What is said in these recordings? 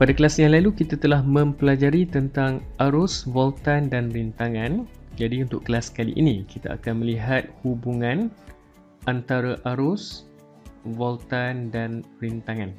pada kelas yang lalu kita telah mempelajari tentang arus, voltan dan rintangan. Jadi untuk kelas kali ini kita akan melihat hubungan antara arus, voltan dan rintangan.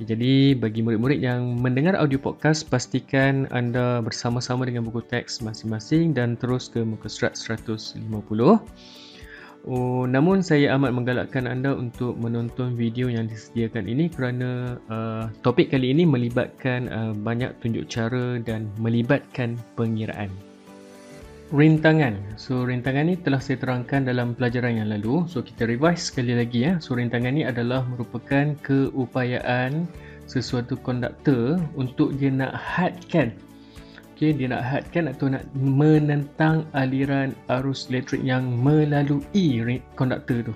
Jadi bagi murid-murid yang mendengar audio podcast pastikan anda bersama-sama dengan buku teks masing-masing dan terus ke muka surat 150. Oh, namun saya amat menggalakkan anda untuk menonton video yang disediakan ini kerana uh, topik kali ini melibatkan uh, banyak tunjuk cara dan melibatkan pengiraan. Rintangan. So rintangan ni telah saya terangkan dalam pelajaran yang lalu. So kita revise sekali lagi ya. So rintangan ni adalah merupakan keupayaan sesuatu konduktor untuk dia nak hadkan okay, dia nak hadkan atau nak menentang aliran arus elektrik yang melalui konduktor tu.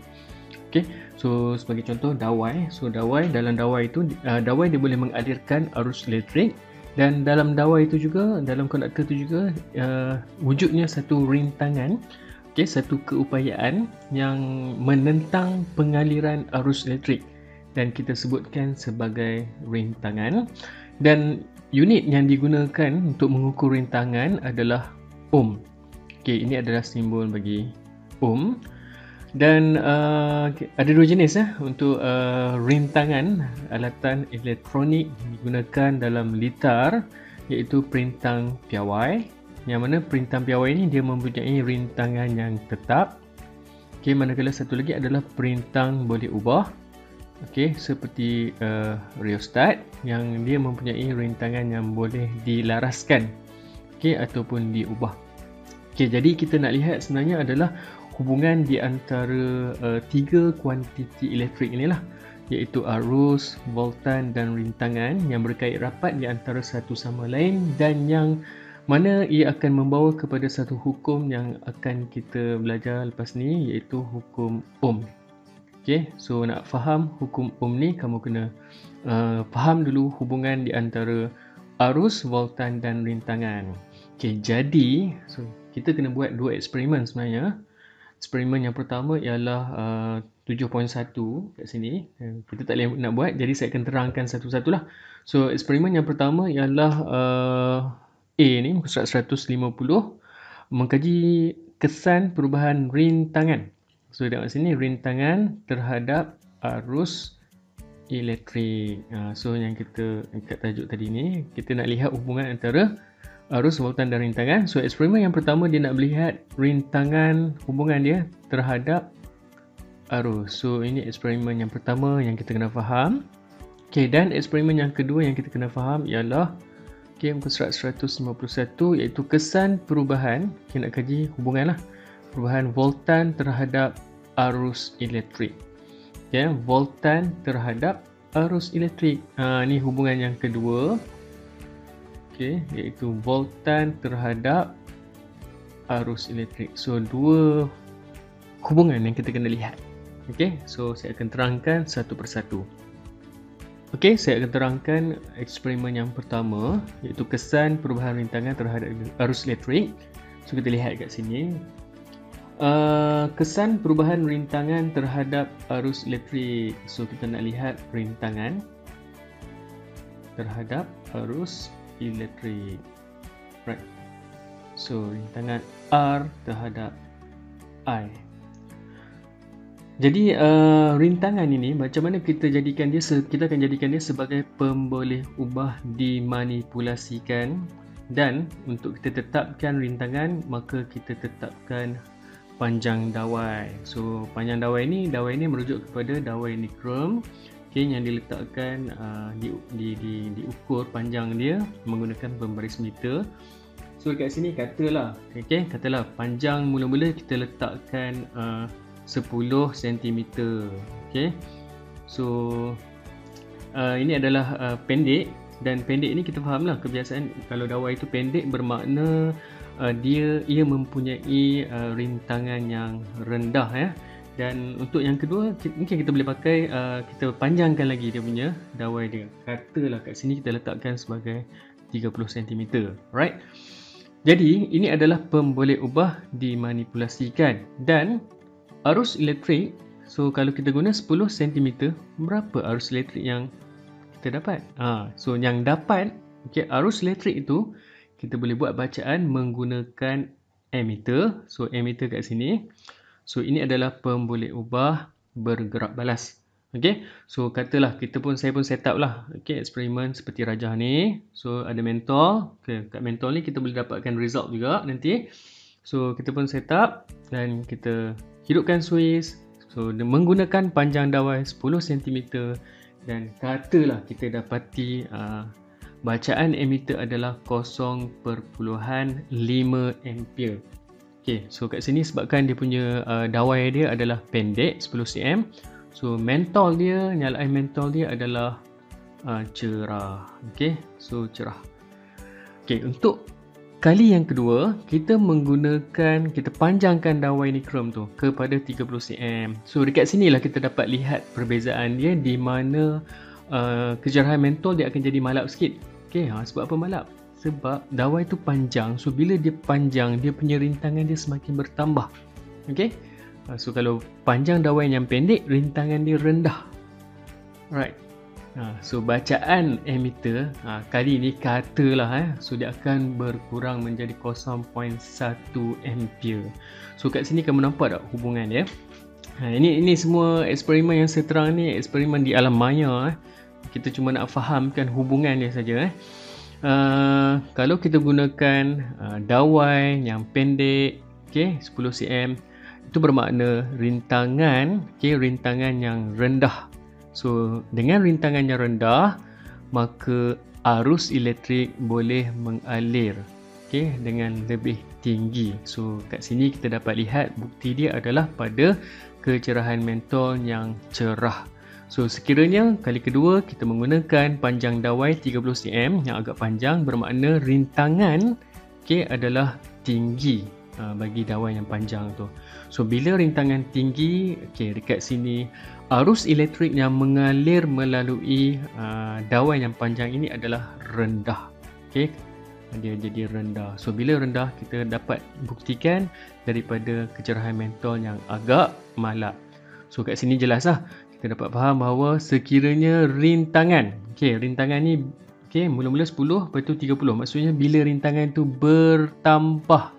Okay. so sebagai contoh dawai. So dawai dalam dawai itu uh, dawai dia boleh mengalirkan arus elektrik. Dan dalam dawai itu juga dalam konduktor itu juga uh, wujudnya satu rintangan. Okay, satu keupayaan yang menentang pengaliran arus elektrik. Dan kita sebutkan sebagai rintangan. Dan unit yang digunakan untuk mengukur rintangan adalah ohm. Okey, ini adalah simbol bagi ohm. Dan uh, ada dua jenis eh untuk uh, rintangan alatan elektronik digunakan dalam litar iaitu perintang piawai. Yang mana perintang piawai ini dia mempunyai rintangan yang tetap. Okey, manakala satu lagi adalah perintang boleh ubah Okey, seperti uh, rheostat yang dia mempunyai rintangan yang boleh dilaraskan okey ataupun diubah. Okey, jadi kita nak lihat sebenarnya adalah hubungan di antara uh, tiga kuantiti elektrik inilah iaitu arus, voltan dan rintangan yang berkait rapat di antara satu sama lain dan yang mana ia akan membawa kepada satu hukum yang akan kita belajar lepas ni iaitu hukum Ohm. Okay, so nak faham hukum Ohm ni kamu kena uh, faham dulu hubungan di antara arus, voltan dan rintangan. Okay, jadi so kita kena buat dua eksperimen sebenarnya. Eksperimen yang pertama ialah uh, 7.1 kat sini. Uh, kita tak boleh nak buat jadi saya akan terangkan satu-satulah. So eksperimen yang pertama ialah uh, A ni muka surat 150 mengkaji kesan perubahan rintangan. So dekat sini rintangan terhadap arus elektrik. Ha, so yang kita ikat tajuk tadi ni, kita nak lihat hubungan antara arus voltan dan rintangan. So eksperimen yang pertama dia nak melihat rintangan hubungan dia terhadap arus. So ini eksperimen yang pertama yang kita kena faham. Okay, dan eksperimen yang kedua yang kita kena faham ialah okay, muka surat 151 iaitu kesan perubahan. Kita nak kaji hubungan lah perubahan voltan terhadap arus elektrik. Ya, voltan terhadap arus elektrik. Ha, ini hubungan yang kedua. Okey, iaitu voltan terhadap arus elektrik. So, dua hubungan yang kita kena lihat. Okey, so saya akan terangkan satu persatu. Okey, saya akan terangkan eksperimen yang pertama iaitu kesan perubahan rintangan terhadap arus elektrik. So kita lihat kat sini Uh, kesan perubahan rintangan terhadap arus elektrik. So kita nak lihat rintangan terhadap arus elektrik. Right. So rintangan R terhadap I. Jadi uh, rintangan ini macam mana kita jadikan dia kita akan jadikan dia sebagai pemboleh ubah dimanipulasikan dan untuk kita tetapkan rintangan maka kita tetapkan panjang dawai. So panjang dawai ni dawai ni merujuk kepada dawai nikrom okay, yang diletakkan uh, di, di, di, diukur panjang dia menggunakan pembaris meter. So kat sini katalah okay, katalah panjang mula-mula kita letakkan uh, 10 cm. Okay. So uh, ini adalah uh, pendek dan pendek ni kita fahamlah kebiasaan kalau dawai itu pendek bermakna uh, dia ia mempunyai uh, rintangan yang rendah ya. Dan untuk yang kedua mungkin kita boleh pakai uh, kita panjangkan lagi dia punya dawai dia. Katalah kat sini kita letakkan sebagai 30 cm right? Jadi ini adalah pemboleh ubah dimanipulasikan. Dan arus elektrik so kalau kita guna 10 cm berapa arus elektrik yang kita dapat. Ha, so yang dapat okay, arus elektrik itu kita boleh buat bacaan menggunakan emitter. So emitter kat sini. So ini adalah pemboleh ubah bergerak balas. Okay. So katalah kita pun saya pun set up lah. Okay. Eksperimen seperti rajah ni. So ada mentol. Okay. Kat mentol ni kita boleh dapatkan result juga nanti. So kita pun set up dan kita hidupkan switch. So menggunakan panjang dawai 10 cm dan katalah kita dapati uh, bacaan emitter adalah 0.5 ampere. Okay, so kat sini sebabkan dia punya uh, dawai dia adalah pendek 10 cm. So mentol dia, nyalaan mentol dia adalah uh, cerah. Okay, so cerah. Okay, untuk kali yang kedua, kita menggunakan, kita panjangkan dawai nikrom tu kepada 30 cm. So dekat sini lah kita dapat lihat perbezaan dia di mana uh, kejerahan mentol dia akan jadi malap sikit. Okay, ha, sebab apa malap? Sebab dawai tu panjang. So bila dia panjang, dia punya rintangan dia semakin bertambah. Okay. Ah, so kalau panjang dawai yang pendek, rintangan dia rendah. Right. Ha, so bacaan emitter ha, kali ni katalah eh, so dia akan berkurang menjadi 0.1 ampere. So kat sini kamu nampak tak hubungan dia? Ha, ini ini semua eksperimen yang saya terang ni eksperimen di alam maya eh. Kita cuma nak fahamkan hubungan dia saja eh. Uh, kalau kita gunakan uh, dawai yang pendek okay, 10 cm itu bermakna rintangan okay, rintangan yang rendah. So dengan rintangan yang rendah maka arus elektrik boleh mengalir okay, dengan lebih tinggi. So kat sini kita dapat lihat bukti dia adalah pada kecerahan mentol yang cerah So sekiranya kali kedua kita menggunakan panjang dawai 30 cm yang agak panjang bermakna rintangan okay, adalah tinggi uh, bagi dawai yang panjang tu. So bila rintangan tinggi okay, dekat sini arus elektrik yang mengalir melalui uh, dawai yang panjang ini adalah rendah. Okay, dia jadi rendah. So bila rendah kita dapat buktikan daripada kecerahan mentol yang agak malap. So kat sini jelas lah kita dapat faham bahawa sekiranya rintangan okey rintangan ni okey mula-mula 10 lepas tu 30 maksudnya bila rintangan tu bertambah?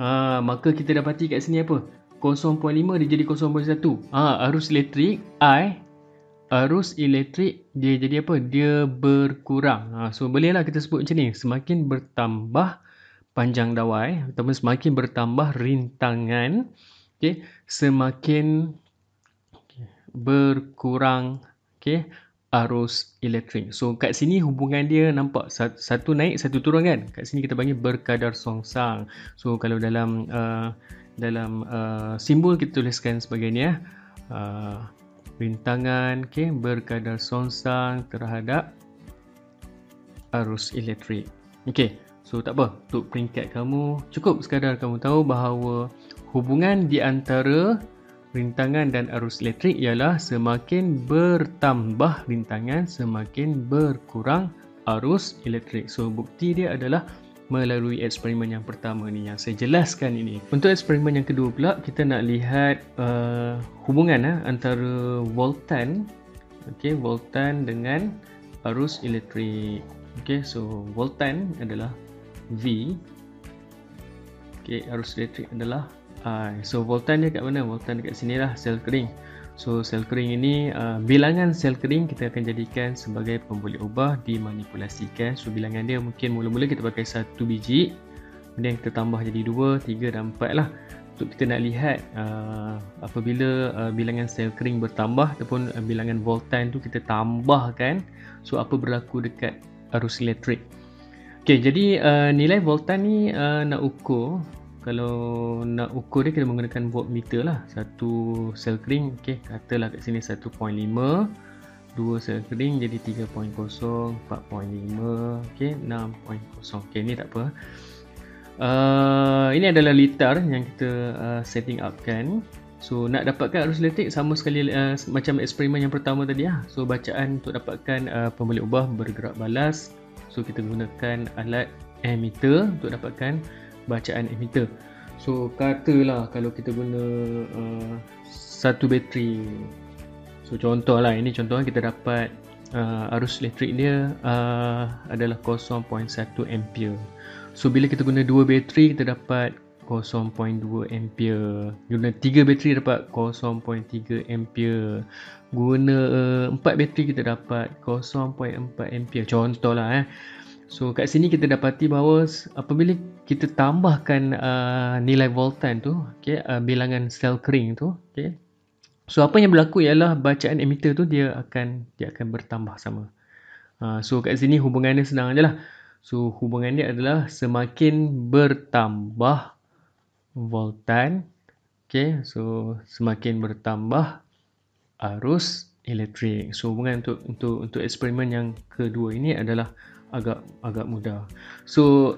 Ha, maka kita dapati kat sini apa? 0.5 dia jadi 0.1 ha, arus elektrik I arus elektrik dia jadi apa? Dia berkurang. Ha, so bolehlah kita sebut macam ni. Semakin bertambah panjang dawai ataupun semakin bertambah rintangan okey semakin berkurang okay, arus elektrik. So kat sini hubungan dia nampak satu naik satu turun kan. Kat sini kita panggil berkadar songsang. So kalau dalam uh, dalam uh, simbol kita tuliskan sebagai ni ya. Uh, rintangan okay, berkadar songsang terhadap arus elektrik. Okay, so tak apa. Untuk peringkat kamu, cukup sekadar kamu tahu bahawa hubungan di antara rintangan dan arus elektrik ialah semakin bertambah rintangan semakin berkurang arus elektrik. So bukti dia adalah melalui eksperimen yang pertama ni yang saya jelaskan ini. Untuk eksperimen yang kedua pula kita nak lihat uh, hubungan uh, antara voltan okey voltan dengan arus elektrik. Okey so voltan adalah V okey arus elektrik adalah Uh, so voltan dia kat mana? Voltan dekat sini lah sel kering. So sel kering ini uh, bilangan sel kering kita akan jadikan sebagai pemboleh ubah dimanipulasikan. So bilangan dia mungkin mula-mula kita pakai satu biji. Kemudian kita tambah jadi dua, tiga dan empat lah. Untuk kita nak lihat uh, apabila uh, bilangan sel kering bertambah ataupun uh, bilangan voltan tu kita tambahkan. So apa berlaku dekat arus elektrik. Okay, jadi uh, nilai voltan ni uh, nak ukur kalau nak ukur dia kita menggunakan voltmeter lah. Satu sel kering okey katalah kat sini 1.5 dua sel kering jadi 3.0 4.5 okey 6.0 okey ni tak apa. Uh, ini adalah liter yang kita uh, setting up kan so nak dapatkan arus elektrik sama sekali uh, macam eksperimen yang pertama tadi lah. So bacaan untuk dapatkan uh, pembalik ubah bergerak balas. So kita gunakan alat emitter untuk dapatkan bacaan emitter. So katalah kalau kita guna uh, satu bateri. So contohlah ini contohnya kita dapat uh, arus elektrik dia uh, adalah 0.1 ampere. So bila kita guna dua bateri kita dapat 0.2 ampere. Guna 3 bateri dapat 0.3 ampere. Guna uh, 4 bateri kita dapat 0.4 ampere. Contohlah eh. So kat sini kita dapati bahawa apabila kita tambahkan uh, nilai voltan tu, okay, uh, bilangan sel kering tu, okay, So apa yang berlaku ialah bacaan emitter tu dia akan dia akan bertambah sama. Uh, so kat sini hubungannya senang aja lah. So hubungannya adalah semakin bertambah voltan, okay, so semakin bertambah arus elektrik. So hubungan untuk untuk untuk eksperimen yang kedua ini adalah agak agak mudah. So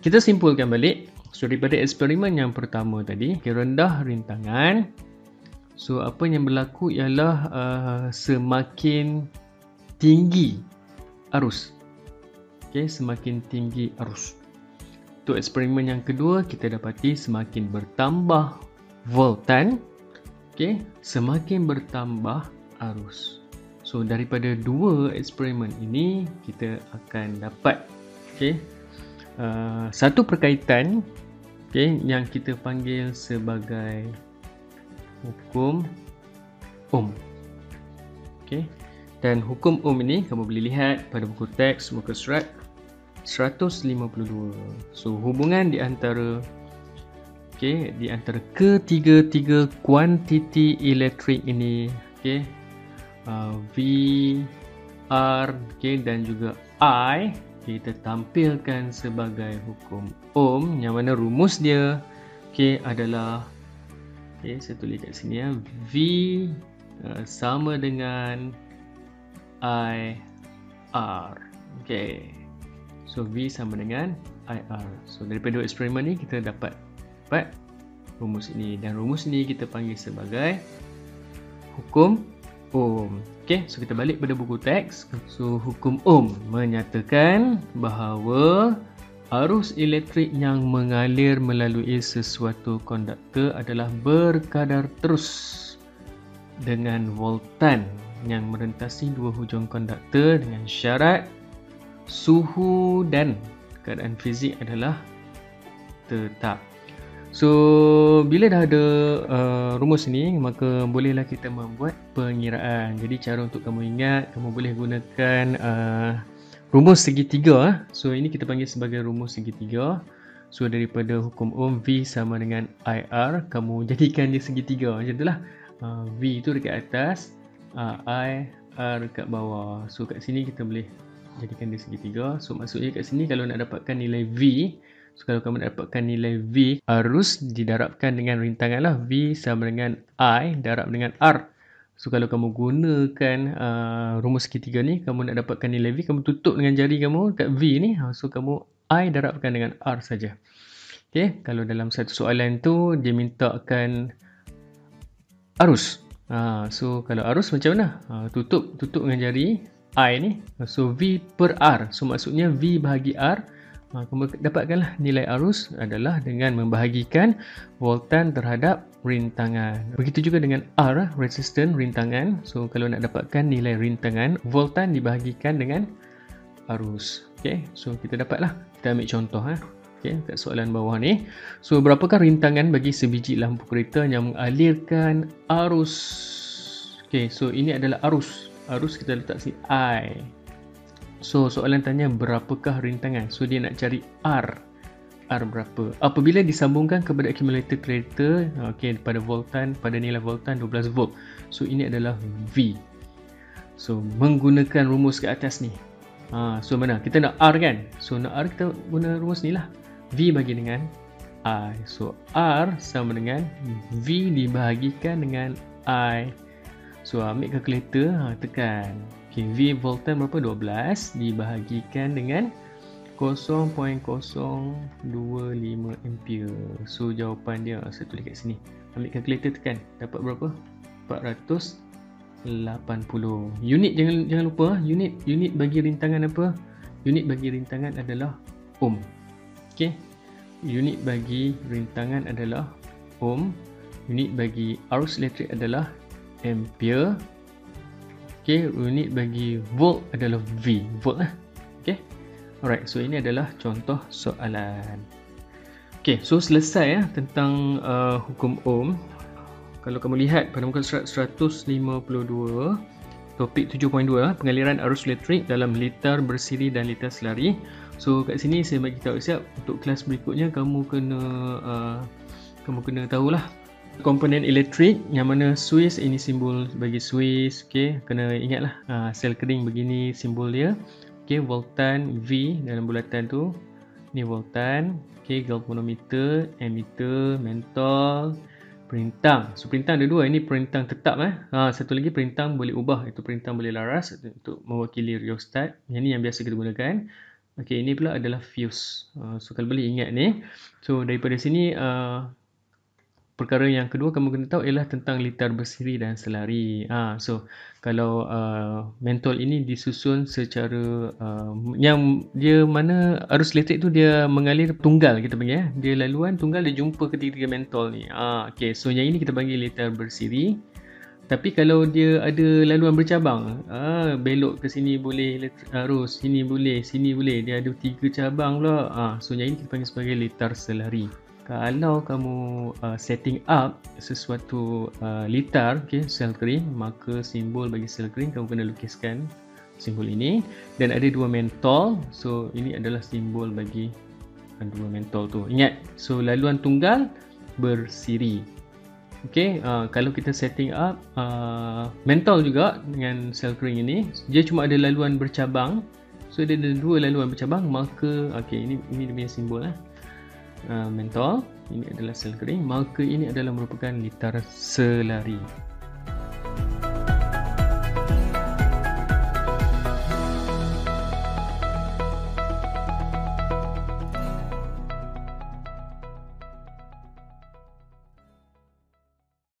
kita simpulkan balik. So daripada eksperimen yang pertama tadi, rendah rintangan So apa yang berlaku ialah uh, semakin tinggi arus. Okay, semakin tinggi arus. Untuk eksperimen yang kedua, kita dapati semakin bertambah voltan, okay, semakin bertambah arus. So daripada dua eksperimen ini, kita akan dapat okay, uh, satu perkaitan okay, yang kita panggil sebagai hukum Ohm. Okey. Dan hukum Ohm ini kamu boleh lihat pada buku teks muka surat 152. So hubungan di antara okey di antara ketiga-tiga kuantiti elektrik ini okey uh, V R okay, dan juga I kita tampilkan sebagai hukum Ohm yang mana rumus dia okay, adalah Okay, saya tulis kat sini ya. V uh, sama dengan I R. Okay. So V sama dengan I R. So daripada eksperimen ni kita dapat dapat rumus ini dan rumus ini kita panggil sebagai hukum Ohm. Okay, so kita balik pada buku teks. So hukum Ohm menyatakan bahawa Arus elektrik yang mengalir melalui sesuatu konduktor adalah berkadar terus dengan voltan yang merentasi dua hujung konduktor dengan syarat suhu dan keadaan fizik adalah tetap. So, bila dah ada uh, rumus ni, maka bolehlah kita membuat pengiraan. Jadi, cara untuk kamu ingat, kamu boleh gunakan uh, rumus segitiga. So ini kita panggil sebagai rumus segitiga. So daripada hukum Ohm V sama dengan IR, kamu jadikan dia segitiga. Macam itulah. Uh, v itu dekat atas, uh, I R dekat bawah. So kat sini kita boleh jadikan dia segitiga. So maksudnya kat sini kalau nak dapatkan nilai V, so kalau kamu dapatkan nilai V, harus didarabkan dengan rintangan lah. V sama dengan I darab dengan R. So kalau kamu gunakan uh, rumus segitiga ni, kamu nak dapatkan nilai V, kamu tutup dengan jari kamu kat V ni. Ha, so kamu I darabkan dengan R saja. Okay, kalau dalam satu soalan tu dia minta akan arus. Ha, so kalau arus macam mana? Ha, tutup tutup dengan jari I ni. So V per R. So maksudnya V bahagi R. Ha, dapatkanlah nilai arus adalah dengan membahagikan voltan terhadap rintangan. Begitu juga dengan R, resistan rintangan. So kalau nak dapatkan nilai rintangan, voltan dibahagikan dengan arus. Okay, so kita dapatlah. Kita ambil contoh. Ha. Okay, kat soalan bawah ni. So berapakah rintangan bagi sebiji lampu kereta yang mengalirkan arus? Okay, so ini adalah arus. Arus kita letak sini I. So soalan tanya berapakah rintangan? So dia nak cari R. R berapa? Apabila disambungkan kepada accumulator kereta, okey pada voltan, pada nilai voltan 12 volt. So ini adalah V. So menggunakan rumus ke atas ni. Ha, so mana? Kita nak R kan? So nak R kita guna rumus ni lah. V bagi dengan I. So R sama dengan V dibahagikan dengan I. So ambil kalkulator, ha, tekan. Okay, V voltan berapa? 12 dibahagikan dengan 0.025 ampere. So jawapan dia saya tulis kat sini. Ambil kalkulator tekan. Dapat berapa? 480. Unit jangan jangan lupa, unit unit bagi rintangan apa? Unit bagi rintangan adalah ohm. Okey. Unit bagi rintangan adalah ohm. Unit bagi arus elektrik adalah ampere. Okay, unit bagi volt adalah V. Volt lah. Okay. Alright, so ini adalah contoh soalan. Okay, so selesai ya tentang uh, hukum Ohm. Kalau kamu lihat pada muka surat 152, topik 7.2, pengaliran arus elektrik dalam litar bersiri dan litar selari. So kat sini saya bagi tahu siap untuk kelas berikutnya kamu kena uh, kamu kena tahulah komponen elektrik yang mana Swiss ini simbol bagi Swiss okey kena ingatlah uh, sel kering begini simbol dia. Okey voltan V dalam bulatan tu. Ni voltan okey galvanometer emitter mentol perintang. So perintang ada dua ini perintang tetap eh. Ha, satu lagi perintang boleh ubah itu perintang boleh laras untuk mewakili rheostat. Yang ni yang biasa kita gunakan. Okey ini pula adalah fuse. Uh, so kalau boleh ingat ni. So daripada sini uh, perkara yang kedua kamu kena tahu ialah tentang litar bersiri dan selari. Ha, so kalau uh, mentol ini disusun secara uh, yang dia mana arus elektrik tu dia mengalir tunggal kita panggil ya. Dia laluan tunggal dia jumpa ketiga mentol ni. Ha, okay. So yang ini kita panggil litar bersiri. Tapi kalau dia ada laluan bercabang, ah, belok ke sini boleh arus, sini boleh, sini boleh. Dia ada tiga cabang pula. Ah, so yang ini kita panggil sebagai litar selari kalau kamu uh, setting up sesuatu uh, litar okay, sel kering maka simbol bagi sel kering kamu kena lukiskan simbol ini. Dan ada dua mentol so ini adalah simbol bagi dua mentol tu. Ingat so laluan tunggal bersiri. Okay, uh, kalau kita setting up uh, mentol juga dengan sel kering ini dia cuma ada laluan bercabang. So dia ada dua laluan bercabang maka okay, ini ini dia punya simbol lah uh, mentol ini adalah sel kering. Maka ini adalah merupakan litar selari